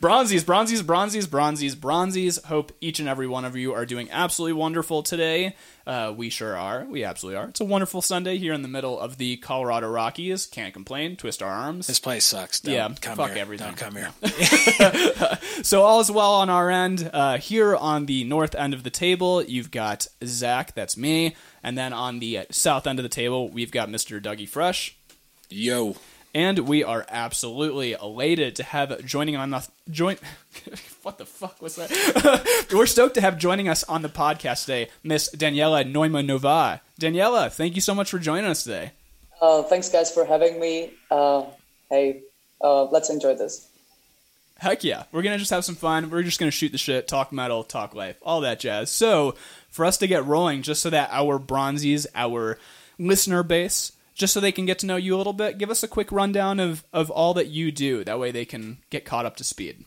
Bronzies, bronzies, bronzies, bronzies, bronzies. Hope each and every one of you are doing absolutely wonderful today. Uh, we sure are. We absolutely are. It's a wonderful Sunday here in the middle of the Colorado Rockies. Can't complain. Twist our arms. This place sucks. Don't Yeah, come fuck here. everything. Don't come here. So all is well on our end. Uh, here on the north end of the table, you've got Zach. That's me. And then on the south end of the table, we've got Mr. Dougie Fresh. Yo. And we are absolutely elated to have joining on us join. what the fuck was that? We're stoked to have joining us on the podcast today, Miss Daniela Neumannová. Daniela, thank you so much for joining us today. Uh, thanks, guys, for having me. Uh, hey, uh, let's enjoy this. Heck yeah. We're going to just have some fun. We're just going to shoot the shit, talk metal, talk life, all that jazz. So, for us to get rolling, just so that our bronzies, our listener base, just so they can get to know you a little bit, give us a quick rundown of, of all that you do. That way they can get caught up to speed.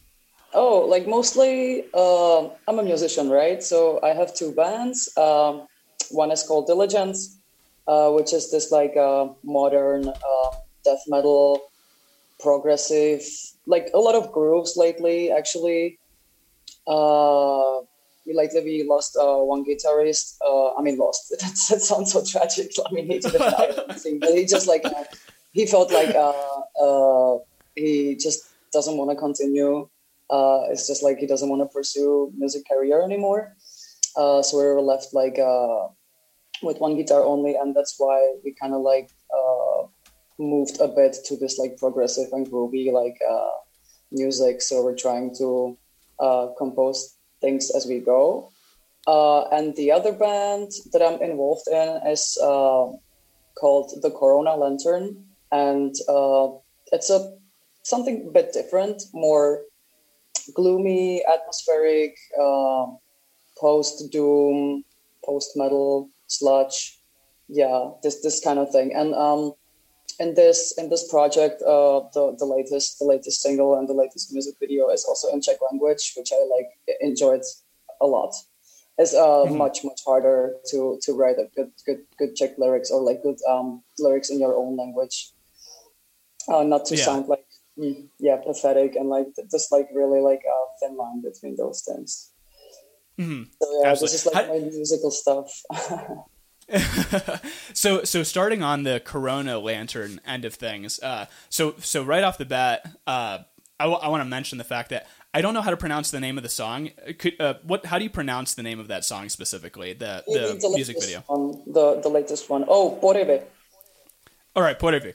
Oh, like mostly, uh, I'm a musician, right? So I have two bands. Um, one is called Diligence, uh, which is this like uh, modern uh, death metal, progressive, like a lot of grooves lately, actually. Uh, we lately we lost uh, one guitarist. Uh, I mean, lost. That, that sounds so tragic. I mean, he didn't die or anything, but he just like uh, he felt like uh, uh, he just doesn't want to continue. Uh, it's just like he doesn't want to pursue music career anymore. So we were left like with one guitar only, and that's why we kind of like moved a bit to this like progressive and groovy like music. So we're trying to compose things as we go. Uh, and the other band that I'm involved in is uh, called the Corona Lantern, and uh, it's a something a bit different, more gloomy, atmospheric, uh, post doom, post metal, sludge, yeah, this this kind of thing. And um, in this in this project, uh, the the latest the latest single and the latest music video is also in Czech language, which I like enjoyed a lot. It's uh, much much harder to to write a good good good Czech lyrics or like good um, lyrics in your own language. Uh, not to Yeah. sound like mm, yeah pathetic and like just like really like a thin line between those things. Mhm. So yeah, Absolutely. this is like How- my musical stuff. so so starting on the Corona Lantern end of things, uh, so so right off the bat, uh, I, want to mention the fact that I don't know how to pronounce the name of the song. Could, uh, what? How do you pronounce the name of that song specifically? The the, The music video. one, the the latest one. Oh, Porebe. All right, whatever.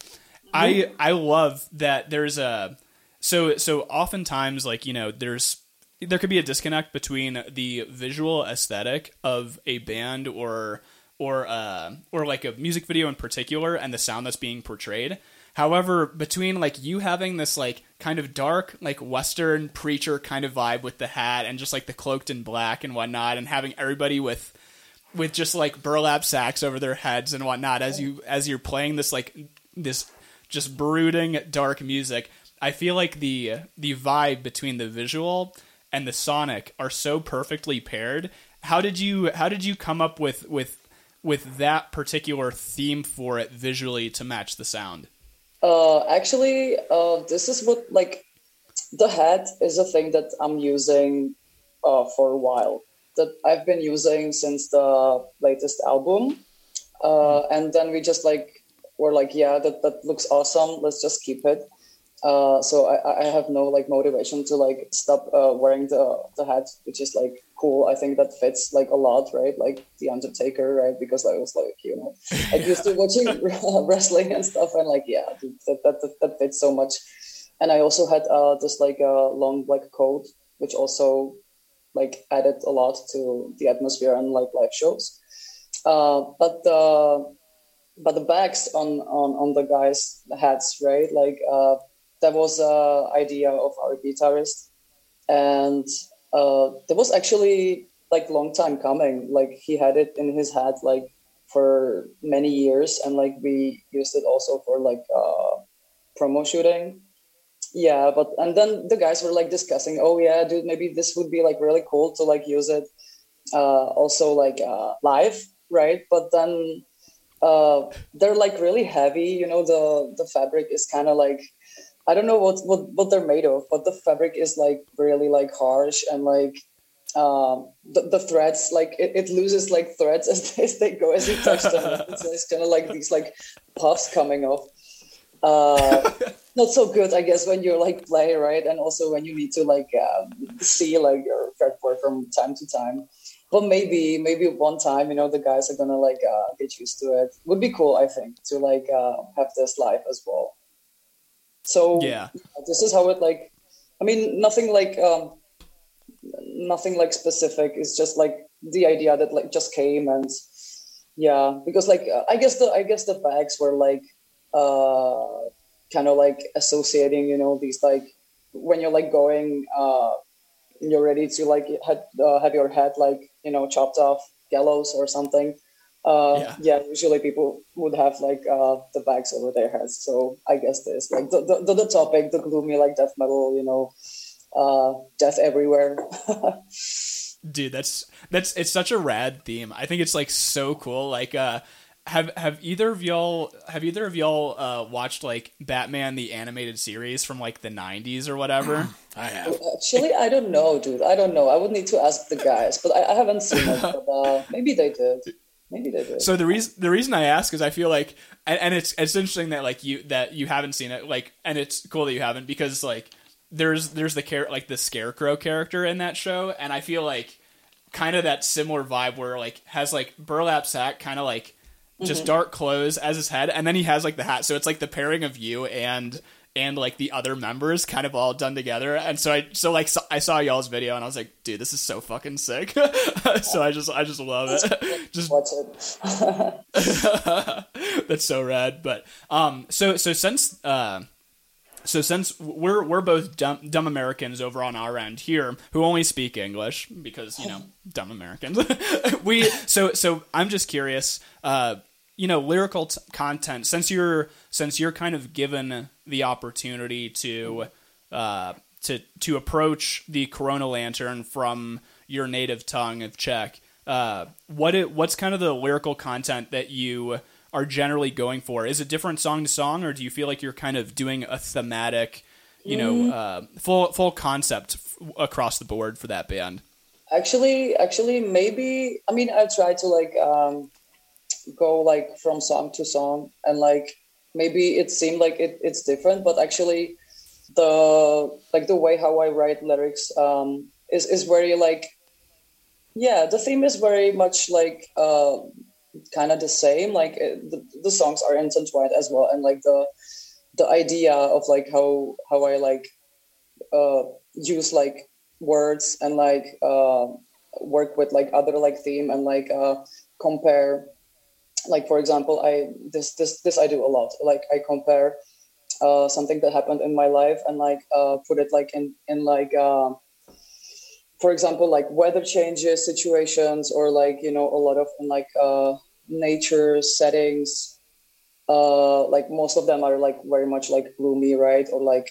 I I love that there's a so so oftentimes like you know there's there could be a disconnect between the visual aesthetic of a band or or uh or like a music video in particular and the sound that's being portrayed. However, between like you having this like kind of dark like western preacher kind of vibe with the hat and just like the cloaked in black and whatnot, and having everybody with with just like burlap sacks over their heads and whatnot as you as you're playing this like this just brooding dark music i feel like the the vibe between the visual and the sonic are so perfectly paired how did you how did you come up with with with that particular theme for it visually to match the sound Uh, actually, uh, this is what like the hat is a thing that I'm using uh, for a while. That I've been using since the latest album, uh, and then we just like were like, yeah, that that looks awesome. Let's just keep it. Uh, so I, I have no like motivation to like stop uh, wearing the the hat, which is like cool. I think that fits like a lot, right? Like the Undertaker, right? Because I was like, you know, I used to watching wrestling and stuff, and like, yeah, that that that, that fits so much. And I also had uh, this like uh, long black coat, which also like added a lot to the atmosphere and like live shows. Uh, but the but the backs on on on the guys' hats, right? Like uh, that was a idea of our guitarist, and uh, that was actually like long time coming. Like he had it in his head like for many years, and like we used it also for like uh, promo shooting. Yeah, but and then the guys were like discussing, oh yeah, dude, maybe this would be like really cool to like use it uh, also like uh, live, right? But then uh, they're like really heavy. You know, the the fabric is kind of like I don't know what, what what they're made of, but the fabric is like really like harsh and like um, the, the threads like it, it, loses like threads as, as they go as you touch them. so it's kind of like these like puffs coming off. Uh, not so good, I guess, when you're like play right, and also when you need to like um, see like your fretboard from time to time. But maybe maybe one time, you know, the guys are gonna like uh, get used to it. Would be cool, I think, to like uh, have this live as well. So yeah, this is how it like. I mean, nothing like um, nothing like specific. It's just like the idea that like just came and yeah, because like I guess the I guess the bags were like uh kind of like associating, you know, these like when you're like going, uh, you're ready to like had, uh, have your head like you know chopped off gallows or something. Uh, yeah. yeah. usually people would have like uh, the bags over their heads. So I guess this like the, the, the topic, the gloomy like death metal, you know, uh, death everywhere. Dude, that's that's it's such a rad theme. I think it's like so cool. Like, uh, have have either of y'all have either of y'all uh, watched like Batman the animated series from like the '90s or whatever? I have. Actually, I don't know, dude. I don't know. I would need to ask the guys, but I, I haven't seen it. But, uh, maybe they did. Maybe they did. So the reason the reason I ask is I feel like, and, and it's it's interesting that like you that you haven't seen it, like, and it's cool that you haven't because like there's there's the char- like the scarecrow character in that show, and I feel like kind of that similar vibe where like has like burlap sack kind of like just mm-hmm. dark clothes as his head, and then he has like the hat. So it's like the pairing of you and and like the other members kind of all done together. And so I so like so, I saw y'all's video and I was like, dude, this is so fucking sick. so I just I just love it. just watch it. That's so rad. But um so so since uh so since we're we're both dumb, dumb Americans over on our end here who only speak English because you know dumb Americans, we so so I'm just curious. Uh, you know, lyrical t- content. Since you're since you're kind of given the opportunity to uh, to to approach the Corona Lantern from your native tongue of Czech, uh, what it, what's kind of the lyrical content that you are generally going for? Is it different song to song, or do you feel like you're kind of doing a thematic, you know, mm. uh, full full concept f- across the board for that band? Actually, actually, maybe. I mean, I try to like um, go like from song to song, and like maybe it seemed like it, it's different, but actually, the like the way how I write lyrics um, is is very like yeah the theme is very much like uh, kind of the same. Like the, the songs are intertwined as well, and like the the idea of like how how I like uh, use like words and like uh, work with like other like theme and like uh, compare. Like for example, I this this this I do a lot. Like I compare uh, something that happened in my life and like uh, put it like in in like. Uh, for example, like weather changes, situations, or like you know a lot of like uh, nature settings uh like most of them are like very much like gloomy right or like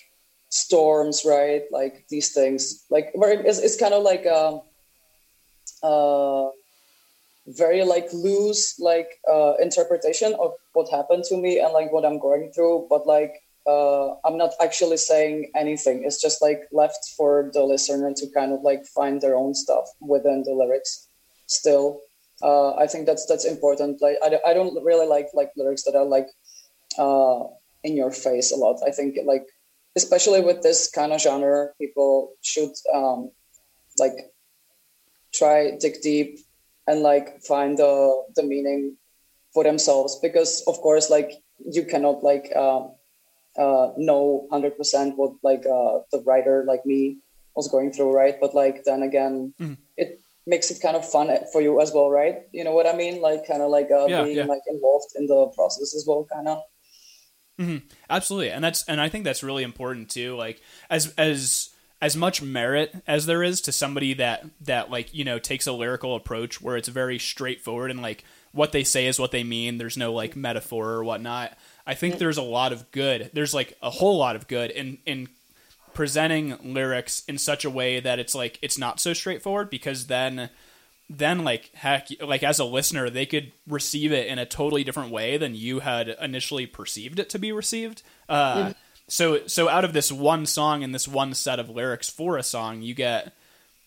storms right like these things like very it's, it's kind of like um uh very like loose like uh interpretation of what happened to me and like what i'm going through but like uh i'm not actually saying anything it's just like left for the listener to kind of like find their own stuff within the lyrics still uh, I think that's that's important. Like I, I don't really like like lyrics that are like uh, in your face a lot. I think like especially with this kind of genre, people should um, like try dig deep and like find the the meaning for themselves because of course like you cannot like uh, uh, know 100% what like uh, the writer like me was going through right but like then again mm. it makes it kind of fun for you as well, right? You know what I mean? Like kind of like uh, yeah, being yeah. like involved in the process as well, kind of. Mm-hmm. Absolutely, and that's and I think that's really important too. Like as as as much merit as there is to somebody that that like you know takes a lyrical approach where it's very straightforward and like what they say is what they mean. There's no like metaphor or whatnot. I think there's a lot of good. There's like a whole lot of good in in presenting lyrics in such a way that it's like it's not so straightforward because then then like heck like as a listener they could receive it in a totally different way than you had initially perceived it to be received uh, so so out of this one song and this one set of lyrics for a song, you get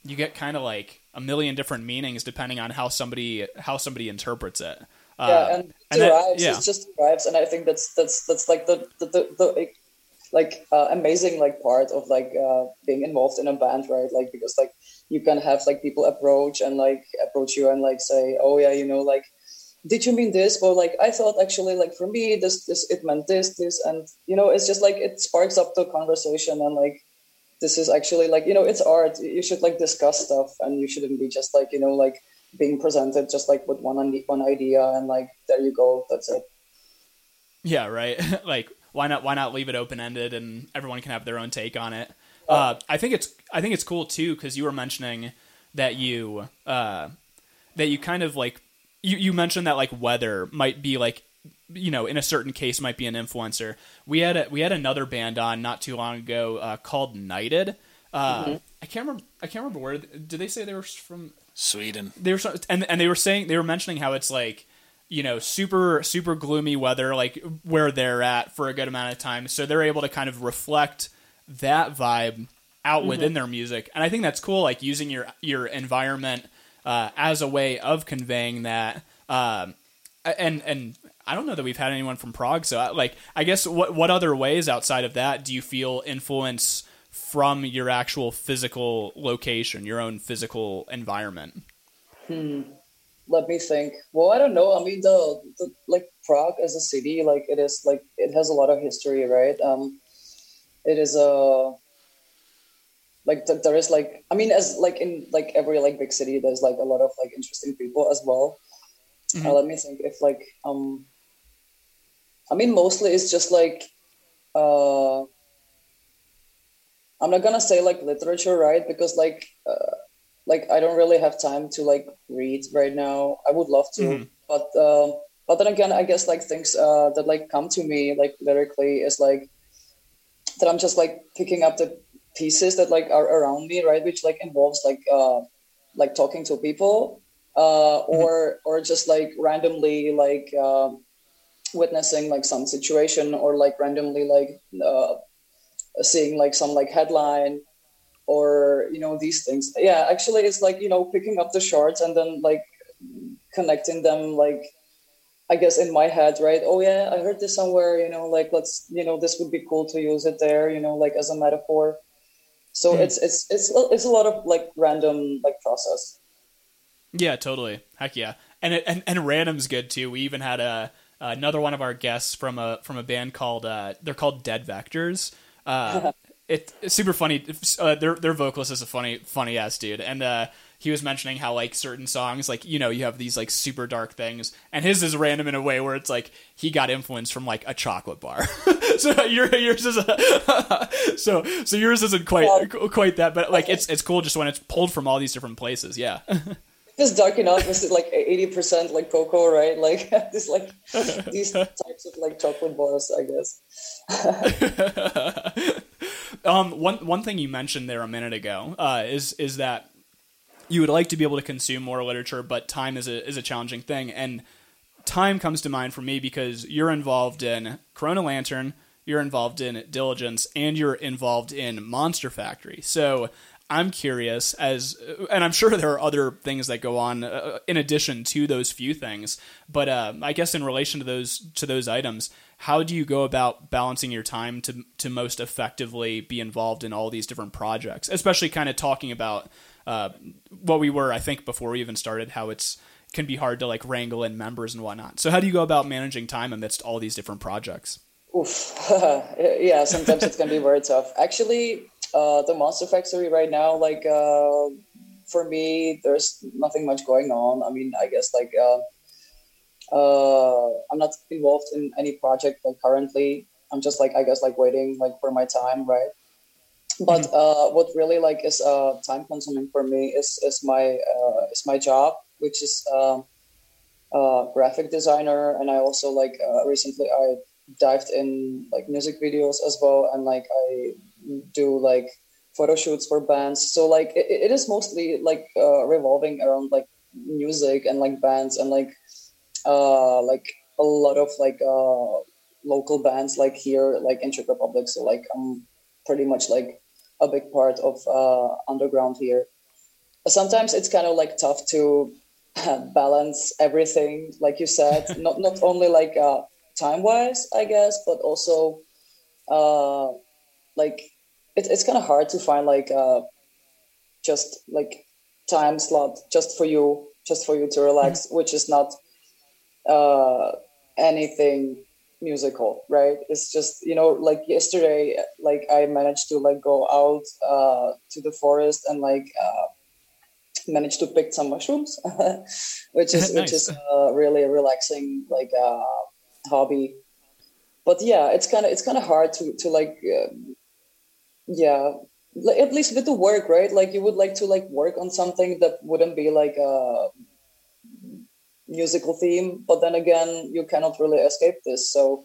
you get kind of like a million different meanings depending on how somebody how somebody interprets it. Uh, yeah, and, and derives. That, yeah. It's just derives, and I think that's that's that's like the the, the, the like uh, amazing like part of like uh, being involved in a band, right? Like because like you can have like people approach and like approach you and like say, oh yeah, you know, like did you mean this? Or like I thought actually like for me this this it meant this this and you know it's just like it sparks up the conversation and like this is actually like you know it's art. You should like discuss stuff and you shouldn't be just like you know like being presented just like with one one idea and like there you go that's it. Yeah, right. like why not why not leave it open ended and everyone can have their own take on it. Uh, I think it's I think it's cool too because you were mentioning that you uh, that you kind of like you, you mentioned that like weather might be like you know in a certain case might be an influencer. We had a, we had another band on not too long ago uh, called Knighted. Uh, mm-hmm. I can't remember I can't remember where did they say they were from Sweden. They were and and they were saying they were mentioning how it's like you know super super gloomy weather like where they're at for a good amount of time so they're able to kind of reflect that vibe out mm-hmm. within their music and i think that's cool like using your your environment uh, as a way of conveying that um, and and I don't know that we've had anyone from Prague. So, uh, like, I guess what what other ways outside of that do you feel influence from your actual physical location, your own physical environment? Hmm. Let me think. Well, I don't know. I mean, the, the like Prague as a city, like it is like it has a lot of history, right? Um, it is a like th- there is like I mean, as like in like every like big city, there's like a lot of like interesting people as well. Mm-hmm. Uh, let me think. If like um, I mean, mostly it's just like uh, I'm not gonna say like literature, right? Because like uh, like I don't really have time to like read right now. I would love to, mm-hmm. but uh, but then again, I guess like things uh, that like come to me like lyrically is like that I'm just like picking up the pieces that like are around me, right? Which like involves like uh, like talking to people uh, mm-hmm. or or just like randomly like uh, witnessing like some situation or like randomly like uh, seeing like some like headline or you know these things yeah actually it's like you know picking up the shorts and then like connecting them like i guess in my head right oh yeah i heard this somewhere you know like let's you know this would be cool to use it there you know like as a metaphor so mm. it's it's it's it's a lot of like random like process yeah totally heck yeah and it, and and random's good too we even had a another one of our guests from a from a band called uh, they're called Dead Vectors. Uh, it, it's super funny. Uh, their their vocalist is a funny funny ass dude, and uh, he was mentioning how like certain songs, like you know, you have these like super dark things, and his is random in a way where it's like he got influence from like a chocolate bar. so your, yours is a, so so yours isn't quite quite that, but like it's it's cool just when it's pulled from all these different places. Yeah. It's dark enough. It's like eighty percent like cocoa, right? Like this, like these types of like chocolate bars, I guess. um, one one thing you mentioned there a minute ago uh, is is that you would like to be able to consume more literature, but time is a is a challenging thing, and time comes to mind for me because you're involved in Corona Lantern, you're involved in Diligence, and you're involved in Monster Factory. So I'm curious as, and I'm sure there are other things that go on uh, in addition to those few things. But uh, I guess in relation to those to those items, how do you go about balancing your time to to most effectively be involved in all these different projects? Especially kind of talking about uh, what we were, I think, before we even started, how it's can be hard to like wrangle in members and whatnot. So how do you go about managing time amidst all these different projects? Oof. yeah, sometimes it can be very tough. Actually, uh, the Monster Factory right now, like uh, for me, there's nothing much going on. I mean, I guess like uh, uh, I'm not involved in any project like currently. I'm just like I guess like waiting like for my time, right? But mm-hmm. uh, what really like is uh, time consuming for me is is my uh, is my job, which is uh, uh, graphic designer, and I also like uh, recently I dived in like music videos as well, and like I do like photo shoots for bands. So like it, it is mostly like uh, revolving around like music and like bands and like uh like a lot of like uh local bands like here, like in Czech Republic. So like I'm pretty much like a big part of uh, underground here. Sometimes it's kind of like tough to balance everything, like you said, not not only like uh, time wise, I guess, but also uh, like it, it's kind of hard to find like uh, just like time slot just for you, just for you to relax, mm-hmm. which is not uh, anything musical, right? It's just you know like yesterday, like I managed to like go out uh, to the forest and like. Uh, managed to pick some mushrooms, which is nice. which is uh, really relaxing like uh, hobby. But yeah, it's kind of it's kind of hard to to like uh, yeah at least with the work right like you would like to like work on something that wouldn't be like a musical theme but then again you cannot really escape this. So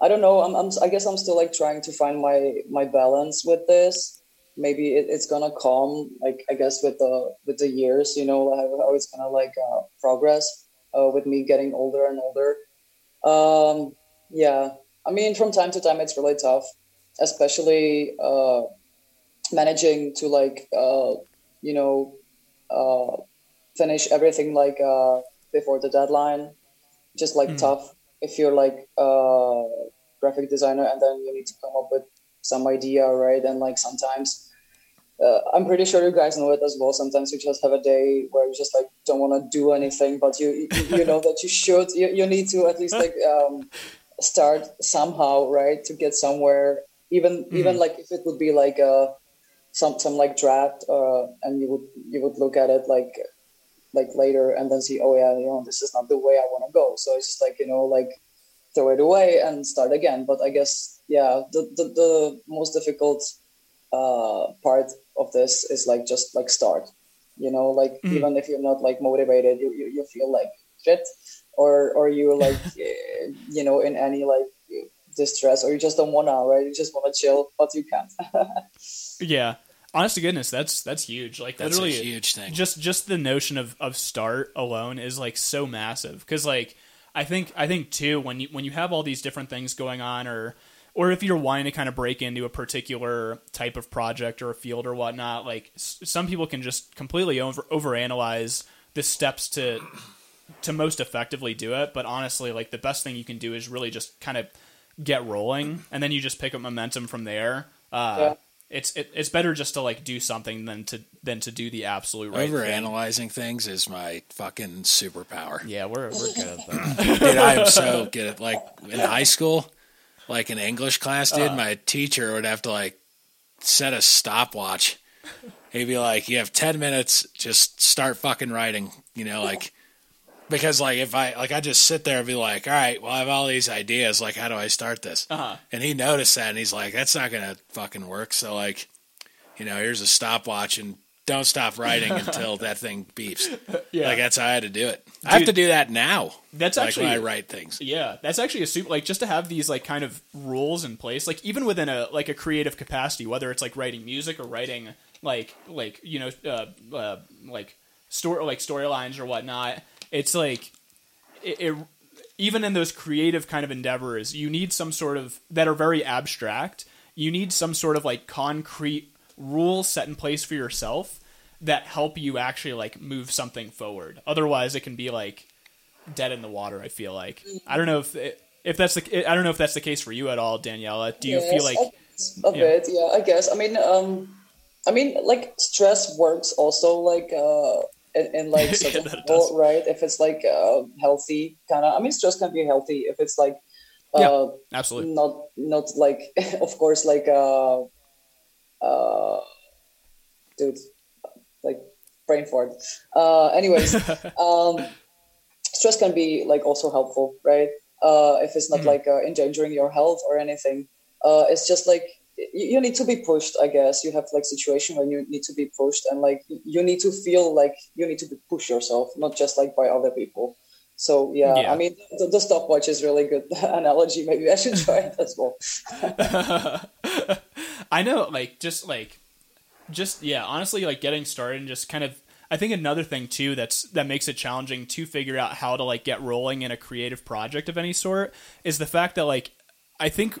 i don't know. I'm, I'm i guess i'm still like trying to find my my balance with this. Maybe it, it's gonna come like i guess with the with the years you know how, how it's gonna like uh, progress uh, with me getting older and older. Um yeah. I mean from time to time it's really tough especially uh managing to like uh you know uh finish everything like uh before the deadline just like mm. tough if you're like a graphic designer and then you need to come up with some idea right and like sometimes uh, I'm pretty sure you guys know it as well. Sometimes you just have a day where you just like don't want to do anything, but you you, know that you should. You, you need to at least like um, start somehow, right, to get somewhere. Even mm. even like if it would be like a some some like draft, uh, and you would you would look at it like like later and then see, oh yeah, you know, this is not the way I want to go. So it's just like you know like throw it away and start again. But I guess yeah, the the, the most difficult uh, part of this is like just like start you know like mm. even if you're not like motivated you, you, you feel like shit or or you're like eh, you know in any like distress or you just don't wanna right you just wanna chill but you can't yeah honest to goodness that's that's huge like that's literally a huge thing just just the notion of of start alone is like so massive because like i think i think too when you when you have all these different things going on or or if you're wanting to kind of break into a particular type of project or a field or whatnot, like s- some people can just completely over overanalyze the steps to to most effectively do it. But honestly, like the best thing you can do is really just kind of get rolling, and then you just pick up momentum from there. Uh, yeah. It's it, it's better just to like do something than to than to do the absolute right. Over analyzing things is my fucking superpower. Yeah, we're we're good at that. Dude, I am so good at like in high school like in English class dude. uh, my teacher would have to like set a stopwatch. He'd be like, "You have ten minutes. Just start fucking writing." You know, like because like if I like I just sit there and be like, "All right, well I have all these ideas. Like, how do I start this?" Uh-huh. And he noticed that, and he's like, "That's not gonna fucking work." So like, you know, here's a stopwatch, and don't stop writing until that thing beeps. Yeah. Like that's how I had to do it. Dude, I have to do that now. That's like actually when I write things. Yeah, that's actually a super like just to have these like kind of rules in place, like even within a like a creative capacity, whether it's like writing music or writing like like you know uh, uh like story like storylines or whatnot. It's like it, it even in those creative kind of endeavors, you need some sort of that are very abstract. You need some sort of like concrete rules set in place for yourself that help you actually like move something forward. Otherwise, it can be like dead in the water. I feel like I don't know if it, if that's the I don't know if that's the case for you at all, Daniela. Do you yes, feel like a bit? Yeah, I guess. I mean, um, I mean, like stress works also like uh in, in like yeah, people, right? If it's like uh, healthy kind of. I mean, stress can be healthy if it's like. Uh, yeah, absolutely. Not, not like, of course, like, uh, uh, dude, like brain fart. Uh, anyways, um, stress can be like also helpful, right? Uh, if it's not mm-hmm. like uh, endangering your health or anything, uh, it's just like you, you need to be pushed. I guess you have like situation where you need to be pushed, and like you need to feel like you need to push yourself, not just like by other people. So yeah, yeah. I mean the, the, stopwatch is really good analogy. Maybe I should try it as well. I know, like just like just yeah, honestly, like getting started and just kind of. I think another thing too that's that makes it challenging to figure out how to like get rolling in a creative project of any sort is the fact that like I think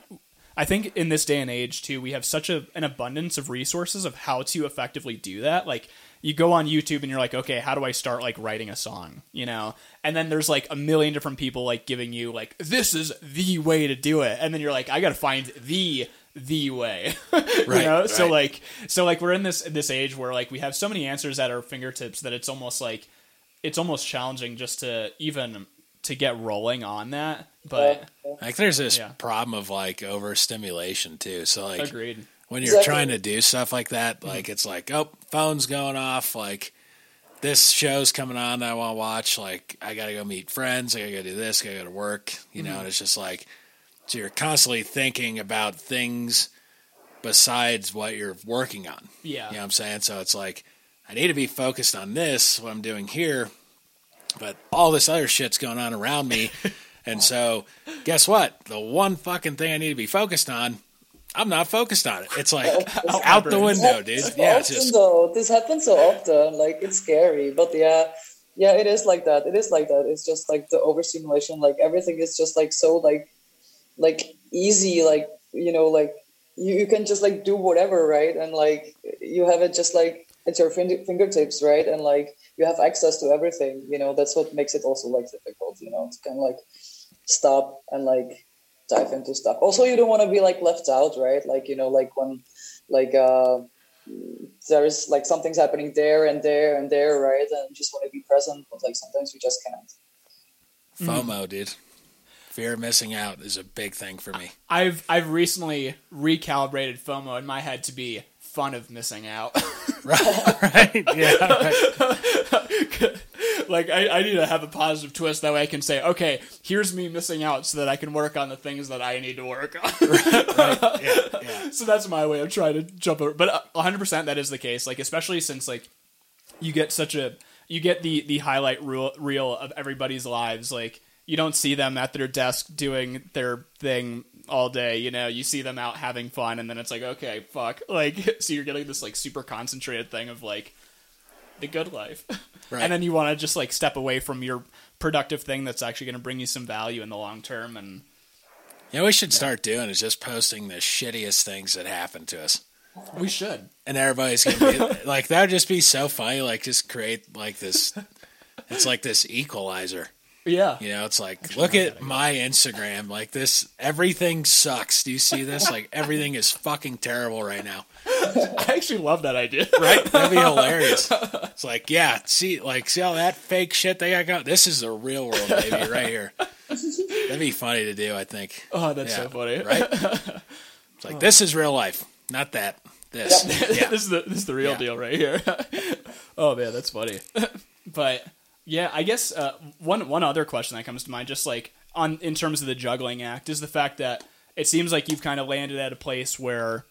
I think in this day and age too, we have such a, an abundance of resources of how to effectively do that. Like you go on YouTube and you're like, okay, how do I start like writing a song? You know, and then there's like a million different people like giving you like this is the way to do it, and then you're like, I got to find the the way you Right, so like so like we're in this this age where like we have so many answers at our fingertips that it's almost like it's almost challenging just to even to get rolling on that but Like there's this Yeah. problem of like overstimulation too. So like agreed when you're Exactly. trying to do stuff like that, mm-hmm. like it's like, oh, phone's going off, like this show's coming on that I want to watch, like I gotta go meet friends, I gotta go do this, I gotta go to work, you know, mm-hmm. and it's just like so you're constantly thinking about things besides what you're working on. yeah You know what I'm saying? So it's like I need to be focused on this, what I'm doing here, but all this other shit's going on around me. and so guess what? The one fucking thing I need to be focused on, I'm not focused on it. It's like out the window, dude. It's Yeah, it's often just though. This happens so often. Like it's scary, but yeah, yeah, it is like that. It is like that. It's just like the overstimulation. Like everything is just like so like like easy. Like you know, like you, you can just like do whatever, right? And like you have it just like at your fingertips, right? And like you have access to everything. You know, that's what makes it also like difficult. You know, to kind of like stop and like dive into stuff. Also, you don't want to be like left out, right? Like you know, like when like uh there's like something's happening there and there and there, right? And you just want to be present, but like sometimes we just can't. FOMO, dude. Fear of missing out is a big thing for me. i've i've recently recalibrated fomo in my head to be fun of missing out right? right? Yeah. Right. like I, I need to have a positive twist that way i can say okay here's me missing out so that i can work on the things that i need to work on right. Yeah. Yeah. so that's my way of trying to jump over but uh, 100% that is the case like especially since like you get such a you get the the highlight reel of everybody's lives like you don't see them at their desk doing their thing all day you know you see them out having fun and then it's like okay fuck. Like so you're getting this like super concentrated thing of like the good life. Right. and then you want to just like step away from your productive thing that's actually going to bring you some value in the long term and yeah, we should start doing is just posting the shittiest things that happen to us. we should. And everybody's gonna be like that would just be so funny like just create like this it's like this equalizer yeah. You know it's like look at my instagram. Like this everything sucks. Do you see this? Like everything is fucking terrible right now. I actually love that idea. Right? That'd be hilarious. It's like yeah see like see all that fake shit they got going? This is the real world baby right here. That'd be funny to do i think. Oh that's Yeah, so funny. right? It's like this is real life not that this. Yeah. This is the this is the real Yeah. deal right here. oh man, that's funny. but yeah, I guess uh, one one other question that comes to mind, just like on in terms of the juggling act, is the fact that it seems like you've kind of landed at a place where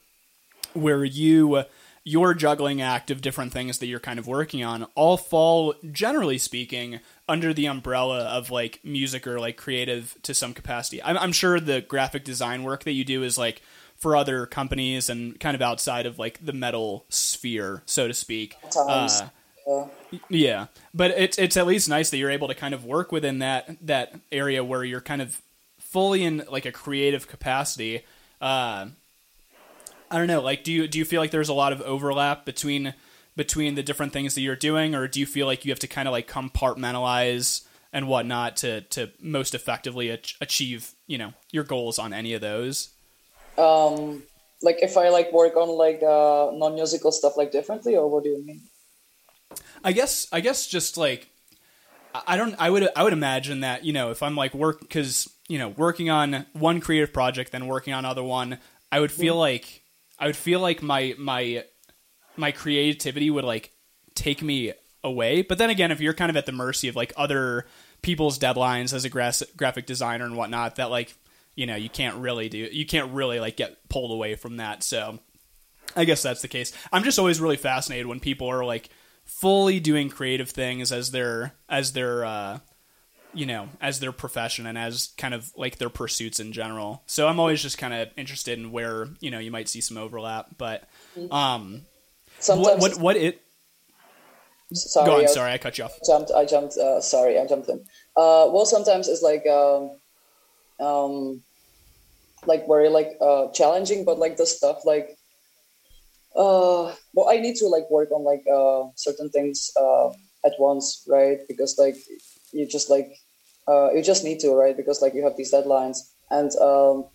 where you your juggling act of different things that you're kind of working on all fall generally speaking under the umbrella of like music or like creative to some capacity. I'm, I'm sure the graphic design work that you do is like for other companies and kind of outside of like the metal sphere so to speak. Uh, Yeah. but it's it's at least nice that you're able to kind of work within that that area where you're kind of fully in like a creative capacity. Uh, I don't know, like do you do you feel like there's a lot of overlap between between the different things that you're doing, or do you feel like you have to kind of like compartmentalize and whatnot to to most effectively ach- achieve you know your goals on any of those? Um, like if I like work on like uh, non-musical stuff like differently, or what do you mean? I guess I guess just like I don't I would I would imagine that you know if I'm like work because you know working on one creative project then working on other one I would feel like I would feel like my my my creativity would like take me away. But then again if you're kind of at the mercy of like other people's deadlines as a gra- graphic designer and whatnot that like you know you can't really do you can't really like get pulled away from that. So I guess that's the case. I'm just always really fascinated when people are like fully doing creative things as their as their uh, you know as their profession and as kind of like their pursuits in general. So I'm always just kind of interested in where you know you might see some overlap. But um, Sometimes. what what what it? sorry, Go I on. was- Sorry, I cut you off. jumped i jumped uh, sorry i jumped in uh well sometimes it's like um um like very like uh challenging but like the stuff like uh well i need to like work on like uh certain things uh at once right? Because like you just like uh you just need to right? Because like you have these deadlines. And um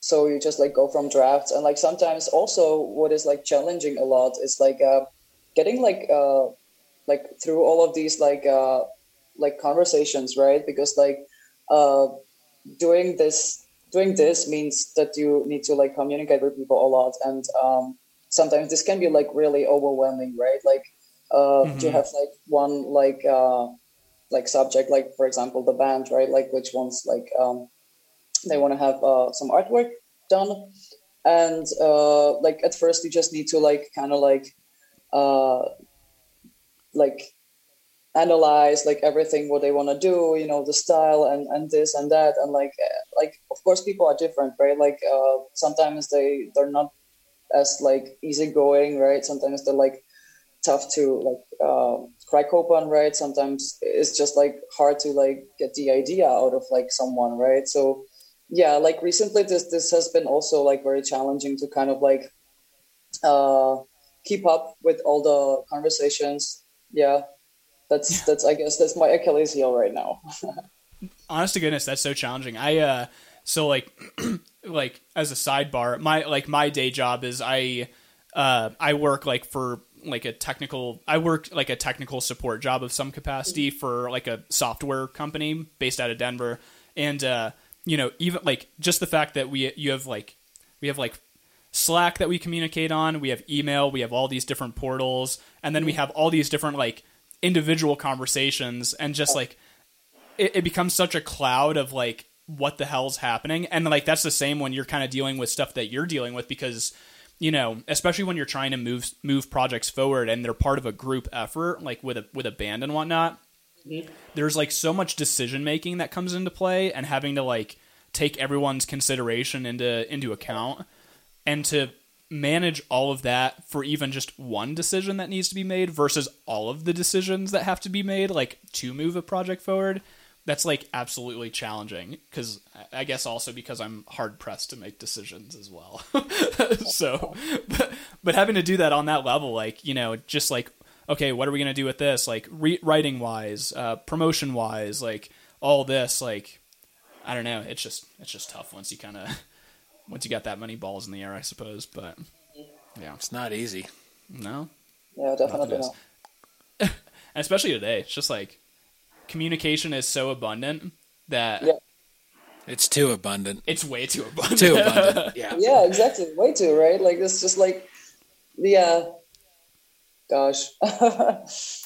so you just like go from drafts. And like sometimes also what is like challenging a lot is like uh getting like uh like through all of these like uh like conversations right? Because like uh doing this doing this means that you need to like communicate with people a lot. And um sometimes this can be like really overwhelming right? Like uh Mhm. to have like one like uh like subject like for example the band right? Like which ones like um they want to have uh some artwork done. And uh like at first you just need to like kind of like uh like analyze like everything what they want to do you know the style and and this and that. And like uh, like of course people are different right? Like uh sometimes they they're not as like easygoing right? Sometimes they're like tough to like uh, crack open right? Sometimes it's just like hard to like get the idea out of like someone right? So yeah like recently this this has been also like very challenging to kind of like uh keep up with all the conversations. Yeah that's that's i guess that's my achilles heel right now. Honest to goodness that's so challenging. I uh so like like as a sidebar my like my day job is i uh i work like for like a technical i work like a technical support job of some capacity for like a software company based out of denver and uh you know even like just the fact that we you have like we have like Slack that we communicate on. We have email. We have all these different portals, and then we have all these different like individual conversations, and just like it, it becomes such a cloud of like what the hell's happening, and like that's the same when you're kind of dealing with stuff that you're dealing with because you know, especially when you're trying to move move projects forward and they're part of a group effort, like with a with a band and whatnot. Mm-hmm. There's like so much decision making that comes into play, and having to like take everyone's consideration into into account and to manage all of that for even just one decision that needs to be made versus all of the decisions that have to be made like to move a project forward that's like absolutely challenging because i guess also because i'm hard pressed to make decisions as well so but, but having to do that on that level like you know just like okay what are we going to do with this like re- writing wise uh, promotion wise like all this like i don't know it's just it's just tough once you kind of once you got that many balls in the air, I suppose. But yeah, It's not easy. no, yeah definitely not. and especially today, it's just like communication is so abundant that Yeah. It's too abundant. it's way too abundant. Too abundant. Yeah. yeah exactly way too right like it's just like yeah gosh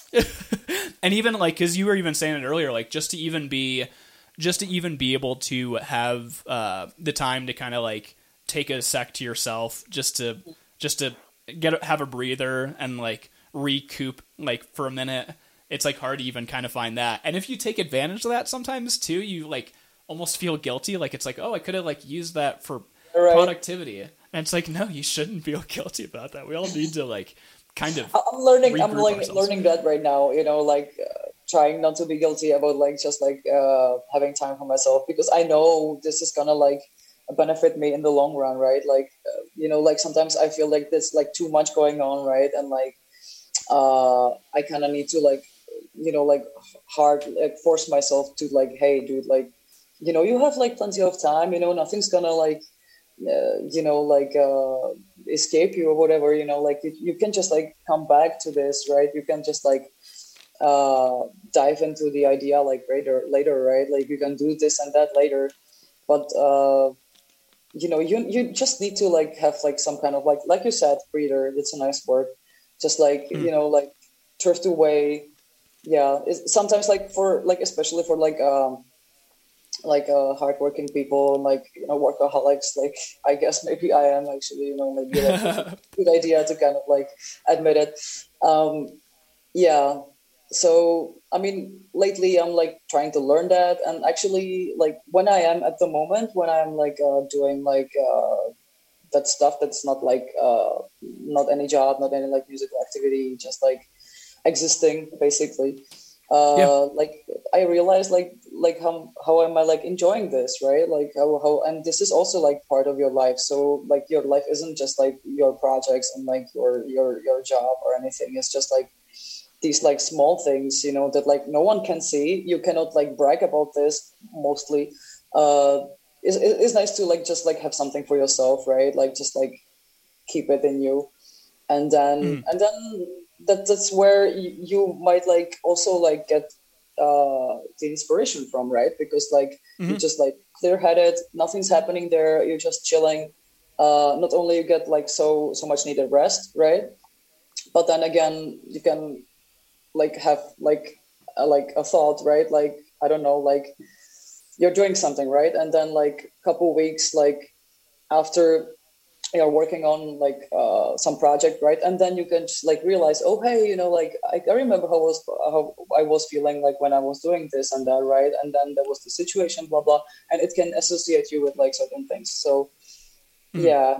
and even like because you were even saying it earlier, like just to even be, just to even be able to have uh, the time to kind of like take a sec to yourself, just to just to get have a breather and like recoup like for a minute. It's like hard to even kind of find that. And if you take advantage of that sometimes too, you like almost feel guilty. Like it's like, oh, I could have like used that for Right. productivity. And it's like, no, you shouldn't feel guilty about that. We all need to like kind of I'm learning. I'm learning, ourselves. learning that right now. You know, like uh, trying not to be guilty about like just like uh, having time for myself because I know this is gonna like benefit me in the long run, right? Like uh, you know, like sometimes I feel like there's like too much going on, right? And like uh, I kind of need to like you know like hard like force myself to like, hey, dude, like you know, you have like plenty of time. You know, nothing's gonna like uh, you know like uh, escape you or whatever you know like you, you can just like come back to this right? You can just like uh, dive into the idea like later later right? Like you can do this and that later. But uh, you know you you just need to like have like some kind of like like you said breather that's a nice word. Just like you know like drift away yeah it's, sometimes like for like especially for like um like uh hardworking people like you know workaholics like i guess maybe i am actually you know maybe like a good idea to kind of like admit it. Um yeah so i mean lately i'm like trying to learn that and actually like when i am at the moment when i'm like uh, doing like uh that stuff that's not like uh not any job not any like musical activity just like existing basically uh, yeah. like I realized like like how how am I like enjoying this, right? Like how how and this is also like part of your life. So like your life isn't just like your projects and like your your your job or anything. It's just like these like small things, you know, that like no one can see. You cannot like brag about this mostly. Uh, it's, it's nice to like just like have something for yourself, right? Like just like keep it in you, and then mm. and then that that's where you, you might like also like get uh, the inspiration from, right? Because like mm-hmm. you're just like clear headed, nothing's happening there. You're just chilling. Uh, not only you get like so so much needed rest, right? But then again, you can like have like a, like a thought, right? Like I don't know, like you're doing something, right? And then like a couple weeks, like after you know working on like uh, some project right? And then you can just like realize oh hey you know like i, I remember how I was how i was feeling like when i was doing this and that right? And then there was the situation blah blah. And it can associate you with like certain things. So mm. yeah.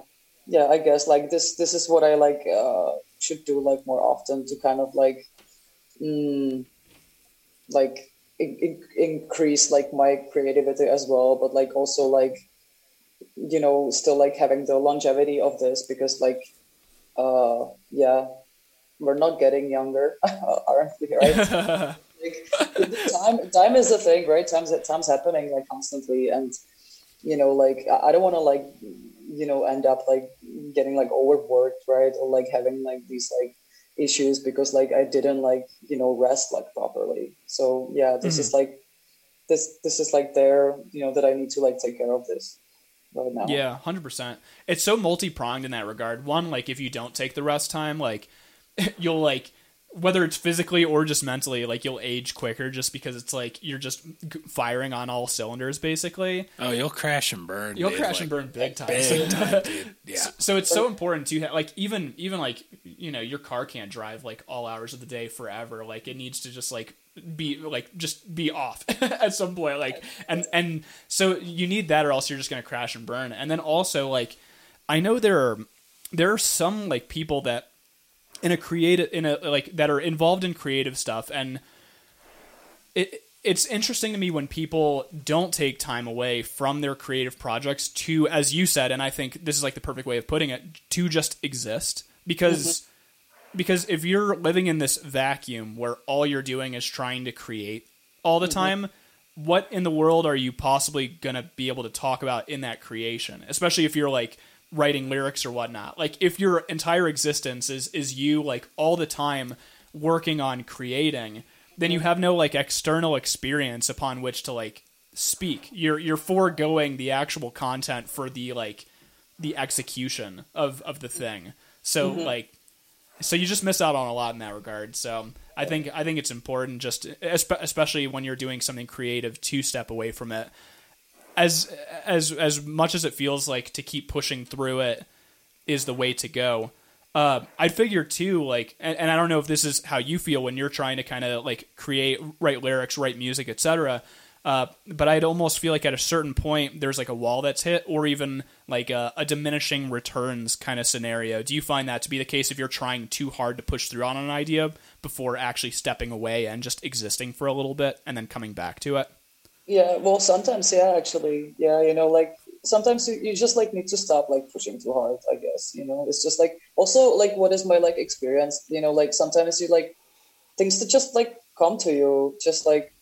Yeah i guess like this this is what i like uh, should do like more often to kind of like mm, like in- in- increase like my creativity as well but like also like you know still like having the longevity of this because like uh yeah we're not getting younger aren't we right? Like time time is a thing right? Time's time's happening like constantly. And you know like i don't want to like you know end up like getting like overworked right? Or like having like these like issues because like i didn't like you know rest like properly. So yeah this mm-hmm. is like this this is like there you know that i need to like take care of this Yeah, hundred percent. It's so multi pronged in that regard. One, like if you don't take the rest time, like you'll like whether it's physically or just mentally, like you'll age quicker just because it's like you're just firing on all cylinders, basically. Oh, you'll crash and burn. You'll dude, crash like, and burn big time. Big time. Yeah. So, so, it's so important to have, like even even like you know your car can't drive like all hours of the day forever. Like it needs to just like be like just be off at some point like and and so you need that or else you're just going to crash and burn and then also like i know there are there are some like people that in a creative in a like that are involved in creative stuff and it it's interesting to me when people don't take time away from their creative projects to as you said and i think this is like the perfect way of putting it to just exist because mm-hmm because if you're living in this vacuum where all you're doing is trying to create all the mm-hmm. time, what in the world are you possibly going to be able to talk about in that creation? Especially if you're like writing lyrics or whatnot. Like if your entire existence is is you like all the time working on creating, then you have no like external experience upon which to like speak. You're you're foregoing the actual content for the like the execution of of the thing. So mm-hmm. like so you just miss out on a lot in that regard. So I think I think it's important, just especially when you're doing something creative, to step away from it. As as as much as it feels like to keep pushing through it is the way to go. Uh, I'd figure too, like, and, and, I don't know if this is how you feel when you're trying to kind of like create, write lyrics, write music, etc. Uh, but I'd almost feel like at a certain point there's like a wall that's hit, or even like a, a, diminishing returns kind of scenario. Do you find that to be the case if you're trying too hard to push through on an idea before actually stepping away and just existing for a little bit and then coming back to it? Yeah, well, sometimes, yeah, actually, yeah, you know, like sometimes you, you just like need to stop like pushing too hard. I guess you know, it's just like also like what is my like experience? You know, like sometimes you like things that just like come to you, just like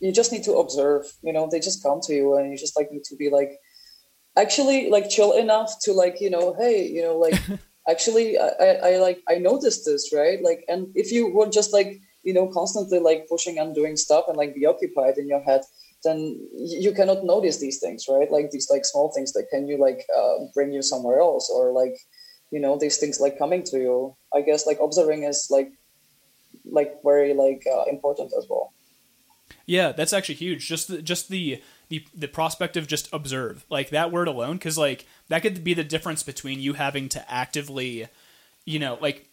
you just need to observe you know they just come to you and you just like need to be like actually like chill enough to like you know hey you know like actually I, I, I like i noticed this right like and if you were just like you know constantly like pushing and doing stuff and like be occupied in your head then you cannot notice these things right like these like small things that can you like uh, bring you somewhere else or like you know these things like coming to you i guess like observing is like like very like uh, important as well yeah, that's actually huge. Just the, just the the the prospect of just observe, like that word alone, because like that could be the difference between you having to actively, you know, like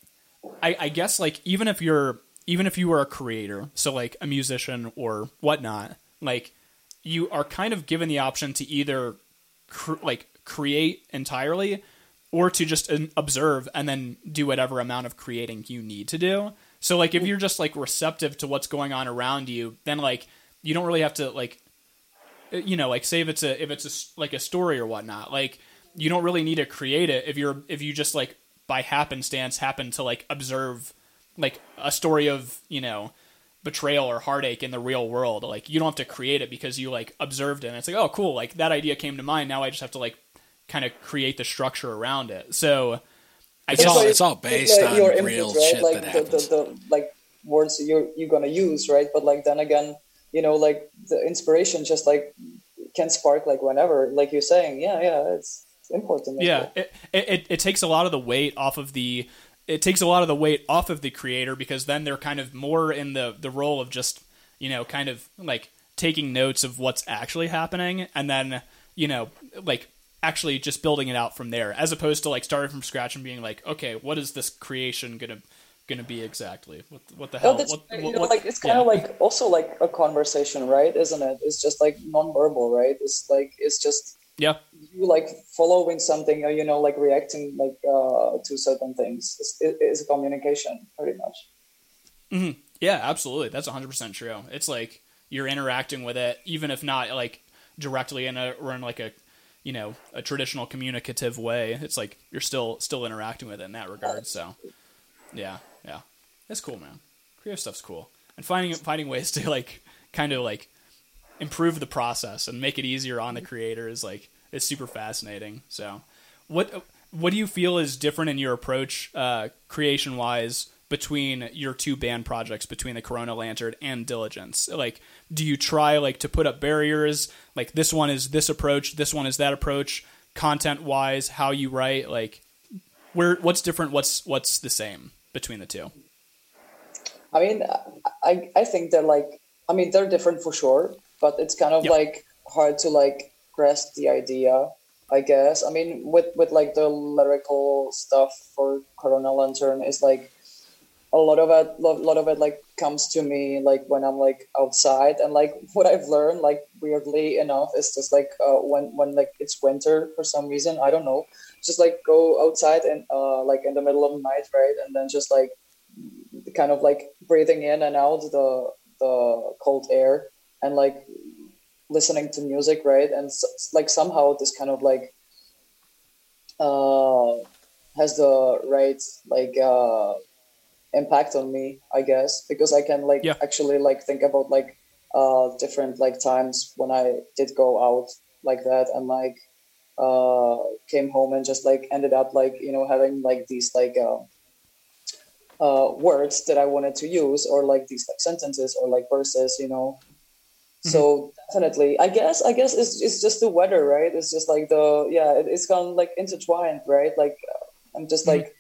I, I guess like even if you're even if you were a creator, so like a musician or whatnot, like you are kind of given the option to either cr- like create entirely or to just observe and then do whatever amount of creating you need to do. So like if you're just like receptive to what's going on around you, then like you don't really have to like uh, you know like say if it's a if it's a like a story or whatnot like you don't really need to create it if you're if you just like by happenstance happen to like observe like a story of you know betrayal or heartache in the real world. Like you don't have to create it because you like observed it. And it's like oh cool. Like that idea came to mind. Now i just have to like kind of create the structure around it. So I it's guess all, it's all based it's, uh, on your real input, right? shit like that the, happens. The, the, like words you're you're gonna use right? But like then again you know like the inspiration just like can spark like whenever like you're saying. Yeah yeah it's, it's important yeah it, it it takes a lot of the weight off of the it takes a lot of the weight off of the creator because then they're kind of more in the the role of just you know kind of like taking notes of what's actually happening and then you know like actually just building it out from there as opposed to like starting from scratch and being like okay what is this creation gonna gonna be exactly? What what the hell? no, what, what, know, like it's kind yeah. of like also like a conversation right isn't it? It's just like non-verbal right? It's like it's just yeah. You like following something or you know like reacting like uh to certain things it's a communication pretty much. Mm-hmm. yeah absolutely. That's 100% true. It's like you're interacting with it even if not like directly in a or in like a you know a traditional communicative way. It's like you're still still interacting with it in that regard so. Yeah yeah. That's cool man. Creative stuff's cool. And finding finding ways to like kind of like improve the process and make it easier on the creator is like is super fascinating. So what what do you feel is different in your approach uh, creation wise between your two band projects between the corona lantern and diligence? Like do you try like to put up barriers? Like this one is this approach this one is that approach content wise how you write like where what's different what's what's the same between the two? I mean i i think they're like i mean they're different for sure but it's kind of yep. like hard to like grasp the idea i guess. I mean with with like the lyrical stuff for corona lantern is like a lot of it a lot of it like comes to me like when i'm like outside. And like what i've learned like weirdly enough is just like uh, when when like it's winter for some reason i don't know just like go outside and uh like in the middle of the night right? And then just like kind of like breathing in and out the the cold air and like listening to music right and so, like somehow this kind of like uh has the right like uh impact on me i guess because i can like yeah. actually like think about like uh different like times when i did go out like that and like uh came home and just like ended up like you know having like these like uh, uh words that i wanted to use or like these like sentences or like verses you know. So definitely i guess i guess it's, it's just the weather right it's just like the yeah it, has gone like intertwined right like i'm just mm-hmm. like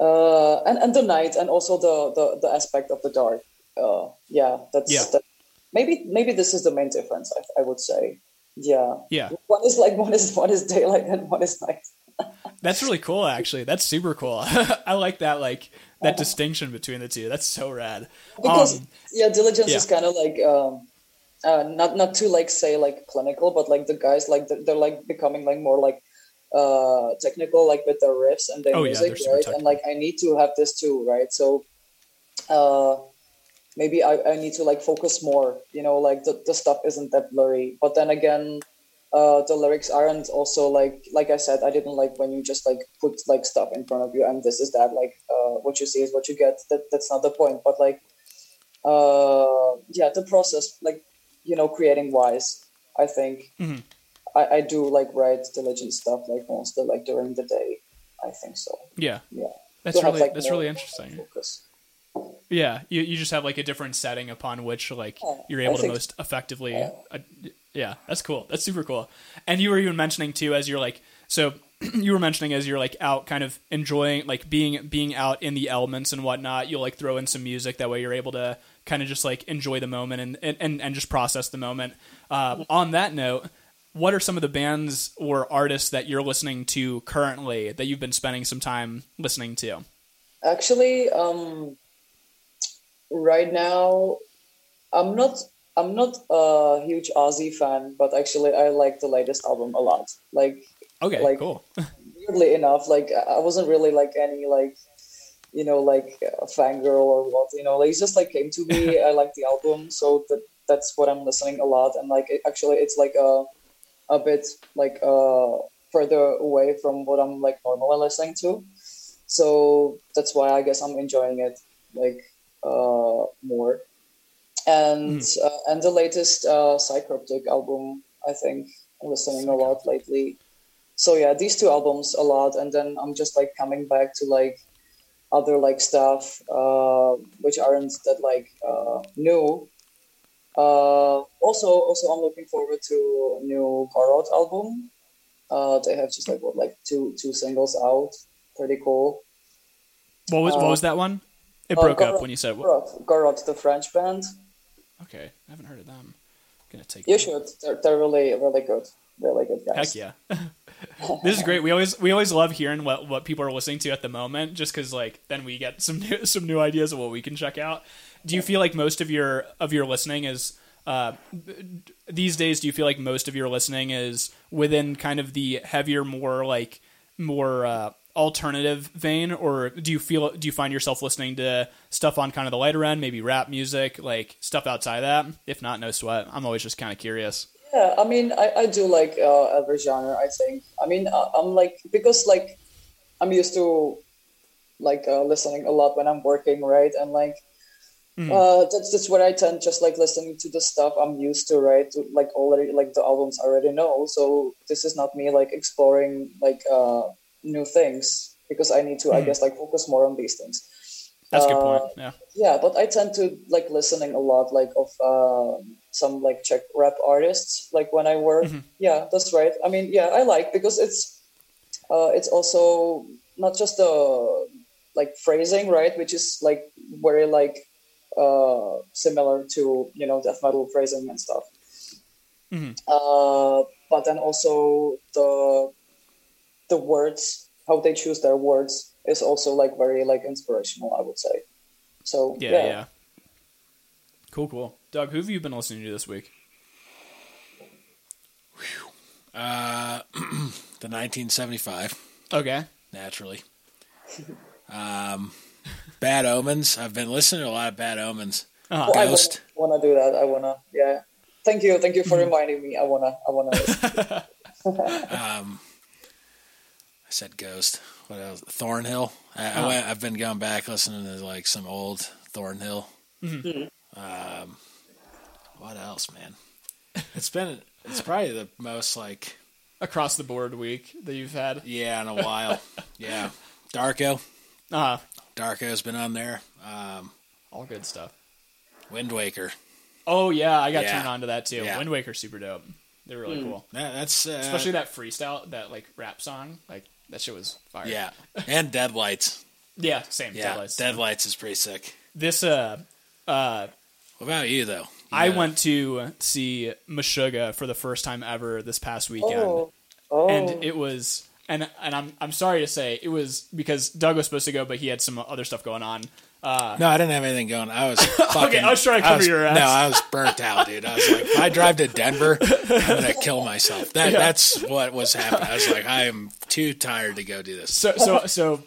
uh, and and the night and also the the, the aspect of the dark. Uh, yeah, that's yeah. That, maybe maybe this is the main difference. I, I would say. Yeah. Yeah. One is like one is one is daylight and one is night. That's really cool, actually. That's super cool. I like that, like that uh, distinction between the two. That's so rad. Because um, yeah, diligence yeah. is kind of like um, uh, not not to like say like clinical, but like the guys like they're, they're like becoming like more like uh, technical, like with their riffs and their oh, music, yeah, right? And like I need to have this too, right? So uh, maybe I, I need to like focus more, you know, like the, the stuff isn't that blurry. But then again, uh, the lyrics aren't also like like I said, I didn't like when you just like put like stuff in front of you and this is that, like uh, what you see is what you get. That that's not the point. But like uh, yeah, the process, like you know, creating wise, I think. Mm-hmm I, I do like write diligent stuff like mostly like during the day. I think so. Yeah. Yeah. That's really have, like, that's really interesting. Focus. Yeah, you, you just have like a different setting upon which like yeah, you're able to most effectively. Yeah. Uh, yeah, that's cool. That's super cool. And you were even mentioning too as you're like so you were mentioning as you're like out kind of enjoying like being being out in the elements and whatnot you'll like throw in some music that way you're able to kind of just like enjoy the moment and and, and just process the moment uh, on that note what are some of the bands or artists that you're listening to currently that you've been spending some time listening to? Actually, um, right now, I'm not. I'm not a huge Ozzy fan, but actually, I like the latest album a lot. Like, okay, like, cool. weirdly enough, like I wasn't really like any like you know, like a fangirl or what, you know, like it's just like came to me. I like the album, so that that's what I'm listening a lot. And like, it, actually, it's like a a bit like uh further away from what I'm like normally listening to. So that's why I guess I'm enjoying it like uh more. And mm. uh, and the latest uh, Psycroptic album, I think I'm listening a lot lately. So yeah, these two albums a lot, and then I'm just like coming back to like other like stuff uh, which aren't that like uh, new. Uh, also, also I'm looking forward to a new Gorod album. Uh, they have just like what like two two singles out, pretty cool. What was what was that one? It broke Gorod, up when you said Gorod, Gorod, the French band. Okay, I haven't heard of them. I'm gonna take. You should. They're, they're really really good. Really good guys. Heck yeah. this is great. We always we always love hearing what, what people are listening to at the moment, just because like then we get some new, some new ideas of what we can check out. Do you feel like most of your of your listening is uh, these days? Do you feel like most of your listening is within kind of the heavier, more like more uh, alternative vein, or do you feel do you find yourself listening to stuff on kind of the lighter end, maybe rap music, like stuff outside that? If not, no sweat. I'm always just kind of curious. Yeah, I mean, I, I do like uh, every genre. I think. I mean, uh, I'm like because like I'm used to like uh, listening a lot when I'm working, right? And like mm. uh, that's that's what I tend just like listening to the stuff I'm used to, right? To, like already like the albums I already know. So this is not me like exploring like uh, new things because I need to, mm. I hmm. guess, like focus more on these things. That's a good point. Uh, yeah. Yeah, but I tend to like listening a lot, like of uh, some like Czech rap artists, like when I work. Mm-hmm. Yeah, that's right. I mean, yeah, I like because it's uh, it's also not just the like phrasing, right, which is like very like uh, similar to you know death metal phrasing and stuff. Mm-hmm. Uh, but then also the the words, how they choose their words, is also like very like inspirational. I would say. So yeah, yeah. yeah. Cool, cool. Doug, who have you been listening to this week? Uh, the 1975. Okay. Naturally. Um, Bad Omens. I've been listening to a lot of Bad Omens. Uh-huh. Well, Ghost. I want to do that. I wanna. Yeah. Thank you. Thank you for mm-hmm. reminding me. I wanna. I wanna. um, I said Ghost. What else? Thornhill. I, oh. I have been going back listening to like some old Thornhill. Mm-hmm. mm-hmm. Um, what else, man? It's been it's probably the most like across the board week that you've had. Yeah, in a while. yeah, Darko. Uh huh. Darko's been on there. Um, All good stuff. Wind Waker. Oh yeah, I got yeah. turned on to that too. Yeah. Wind Waker, super dope. They're really mm. cool. Yeah, that's uh, especially that freestyle, that like rap song. Like that shit was fire. Yeah, and Deadlights. yeah, same. Yeah, Deadlights. Deadlights is pretty sick. This uh, uh, what about you though? I went to see Meshuggah for the first time ever this past weekend, oh. Oh. and it was and and I'm I'm sorry to say it was because Doug was supposed to go, but he had some other stuff going on. Uh, no, I didn't have anything going. On. I was fucking, okay. I was trying to cover was, your ass. No, I was burnt out, dude. I was like, if I drive to Denver, I'm gonna kill myself. That yeah. that's what was happening. I was like, I am too tired to go do this. So so so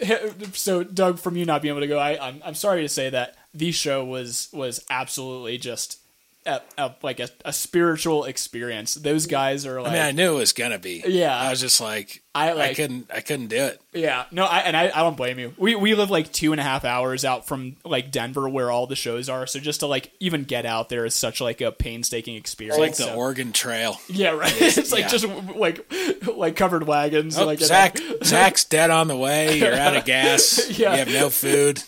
so Doug, from you not being able to go, I I'm, I'm sorry to say that the show was was absolutely just a, a, like a, a, spiritual experience. Those guys are like. I mean, I knew it was gonna be. Yeah, I was just like, I like, I couldn't, I couldn't do it. Yeah, no, I, and I, I don't blame you. We we live like two and a half hours out from like Denver, where all the shows are. So just to like even get out there is such like a painstaking experience. It's like the so. Oregon Trail. Yeah, right. It's like yeah. just like like covered wagons. Oh, like Zach, Zach's dead on the way. You're out of gas. yeah. You have no food.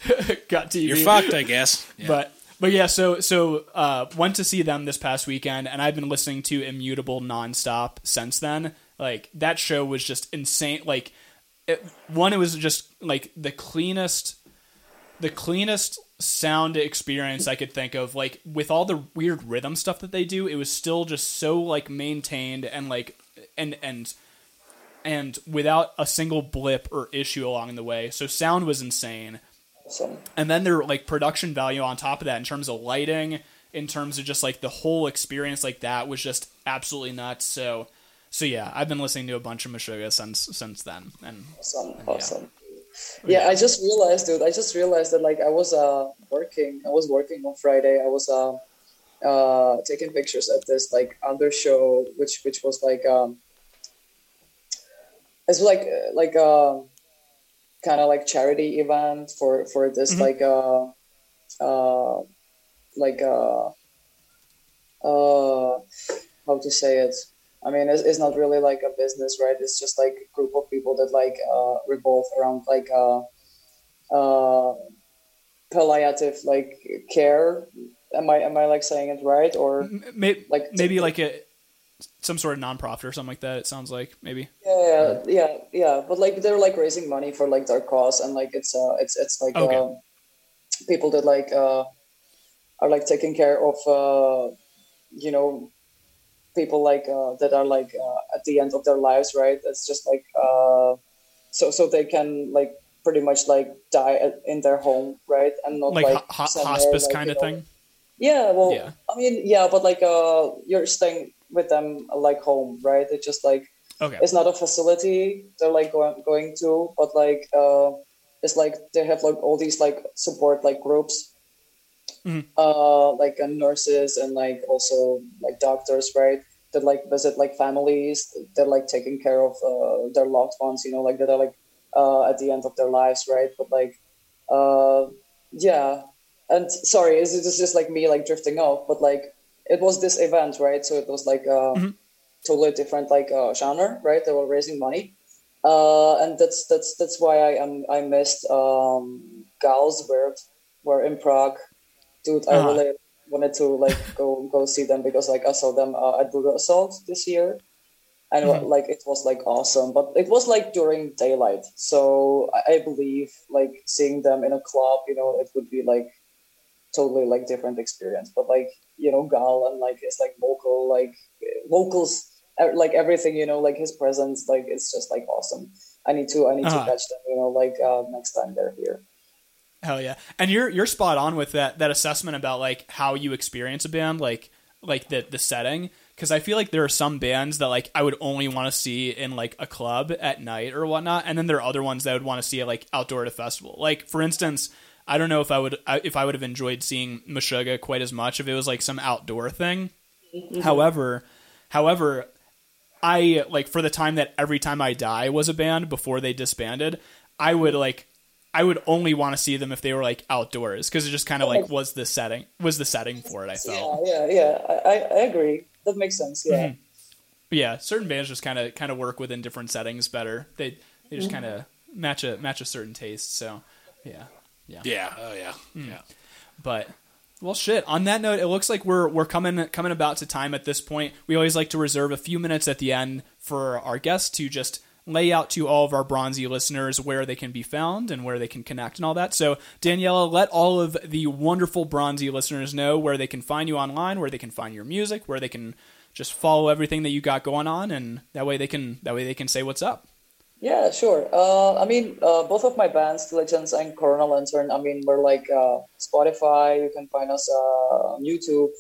Got TV. You're fucked, I guess. Yeah. But but yeah, so so uh, went to see them this past weekend, and I've been listening to Immutable nonstop since then. Like that show was just insane. Like it, one, it was just like the cleanest, the cleanest sound experience I could think of. Like with all the weird rhythm stuff that they do, it was still just so like maintained and like and and and without a single blip or issue along the way. So sound was insane. Awesome. And then their like production value on top of that in terms of lighting, in terms of just like the whole experience like that was just absolutely nuts. So so yeah, I've been listening to a bunch of Meshuggah since since then. And awesome, and, yeah. awesome. yeah, I just realized, dude. I just realized that like I was uh working. I was working on Friday. I was uh uh taking pictures at this like other show, which which was like um it's like like a kind of like charity event for for this Mhm. like uh uh like uh uh how to say it? I mean it's, it's not really like a business right? It's just like a group of people that like uh revolve around like uh uh palliative like care. Am i am i like saying it right? Or M- may- like maybe like a some sort of nonprofit or something like that. It sounds like maybe. yeah yeah yeah but like they're like raising money for like their cause and like it's uh it's it's like Okay. uh, people that like uh are like taking care of uh you know people like uh that are like uh, at the end of their lives right it's just like uh so so they can like pretty much like die at, in their home right and not Like, like, ho- ho- hospice like, kind of know, thing. yeah, well, Yeah. I mean, yeah, but like, uh, you're staying with them like home, right? It's just like Okay. it's not a facility they're like going going to, but like, uh, it's like they have like all these like support like groups, Mhm. uh, like uh, nurses and like also like doctors, right? That like visit like families. They're like taking care of uh, their loved ones, you know, like that are like uh, at the end of their lives, right? But like, uh, yeah, and sorry, is this just like me like drifting off? But like, it was this event, right? So it was like a Mhm. totally different like uh, genre, right? They were raising money, uh, and that's that's that's why I am I missed um, Gaahls Wyrd, were in Prague. Dude, I Uh-huh. really wanted to like go go see them because like I saw them uh, at Brutal Assault this year, and Mhm. like it was like awesome. But it was like during daylight, so I, I believe like seeing them in a club, you know, it would be like totally like different experience. But like you know, Gaahl and like his like vocal like vocals, like everything, you know, like his presence, like it's just like awesome. I need to I need Uh-huh. to catch them, you know, like uh, next time they're here. Hell yeah. And you're you're spot on with that that assessment about like how you experience a band, like like the the setting. Because I feel like there are some bands that like I would only want to see in like a club at night or whatnot, and then there are other ones that I would want to see at like outdoor at a festival. Like for instance, I don't know if I would if I would have enjoyed seeing Meshuggah quite as much if it was like some outdoor thing. Mm-hmm. However, however, I like for the time that every time I die was a band before they disbanded, I would mm-hmm. like I would only want to see them if they were like outdoors because it just kind of like was the setting was the setting for it. I felt. Yeah, yeah, yeah. I, I, agree. That makes sense. Yeah. Mhm. yeah, certain bands just kind of kind of work within different settings better. They they just mm-hmm. kind of match a match a certain taste. So yeah, Yeah. Yeah. Oh yeah. Hmm. Yeah. but well, shit. On that note, it looks like we're we're coming coming about to time at this point. We always like to reserve a few minutes at the end for our guests to just lay out to all of our bronzy listeners where they can be found and where they can connect and all that. So, Daniela, let all of the wonderful bronzy listeners know where they can find you online, where they can find your music, where they can just follow everything that you got going on, and that way they can that way they can say what's up. Yeah, sure. Uh, I mean, uh, both of my bands, Diligence and Corona Lantern, I mean, we're like uh, Spotify. You can find us uh, on YouTube,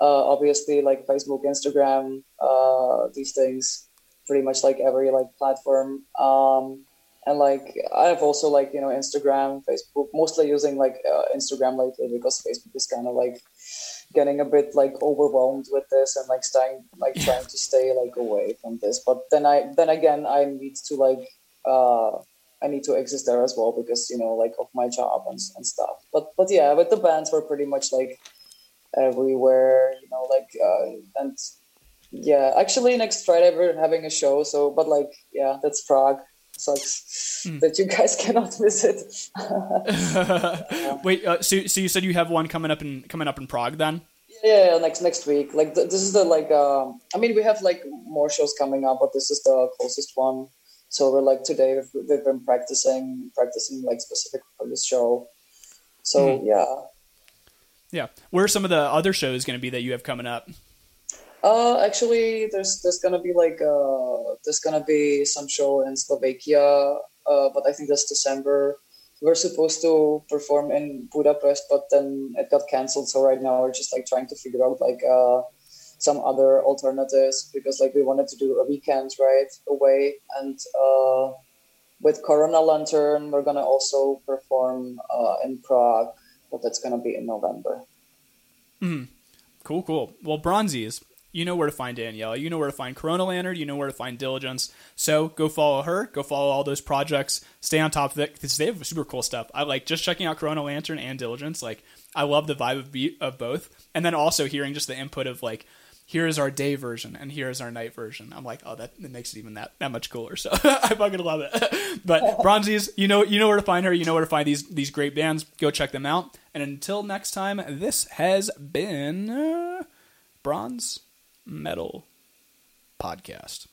uh, obviously, like Facebook, Instagram, uh, these things, pretty much like every like platform. Um, and like I have also like you know Instagram, Facebook, mostly using like Instagram lately because Facebook is kind of like getting a bit like overwhelmed with this and like staying like trying to stay like away from this. But then i then again i need to like uh i need to exist there as well because you know like of my job and, and stuff. But but yeah with the bands we're pretty much like everywhere you know like uh and yeah actually next friday we're having a show so but like yeah that's prague sucks that you guys cannot visit Wait, uh, so so you said you have one coming up in coming up in Prague then? Yeah, next next week. Like th- this is the like. Um, I mean, we have like more shows coming up, but this is the closest one. So we're like today we've, we've been practicing practicing like specific for this show. So yeah. Yeah. Where are some of the other shows going to be that you have coming up? Uh, actually, there's there's gonna be like uh there's gonna be some show in Slovakia. Uh, but I think that's December. We're supposed to perform in Budapest, but then it got canceled. So right now we're just like trying to figure out like uh some other alternatives because like we wanted to do a weekend right away and uh with Corona Lantern, we're gonna also perform uh, in Prague, but that's gonna be in November. Mm. Cool, cool. Well, Bronzies, you know where to find Danielle. You know where to find Corona Lantern. You know where to find Diligence. So go follow her. Go follow all those projects. Stay on top of it because they have super cool stuff. I like just checking out Corona Lantern and Diligence. Like I love the vibe of beat of both, and then also hearing just the input of like here's our day version and here's our night version. I'm like, oh, that, that makes it even that, that much cooler. So I fucking love it. but Bronzies, you know, you know where to find her. You know where to find these these great bands. Go check them out. And until next time, this has been uh, Bronze Metal Podcast.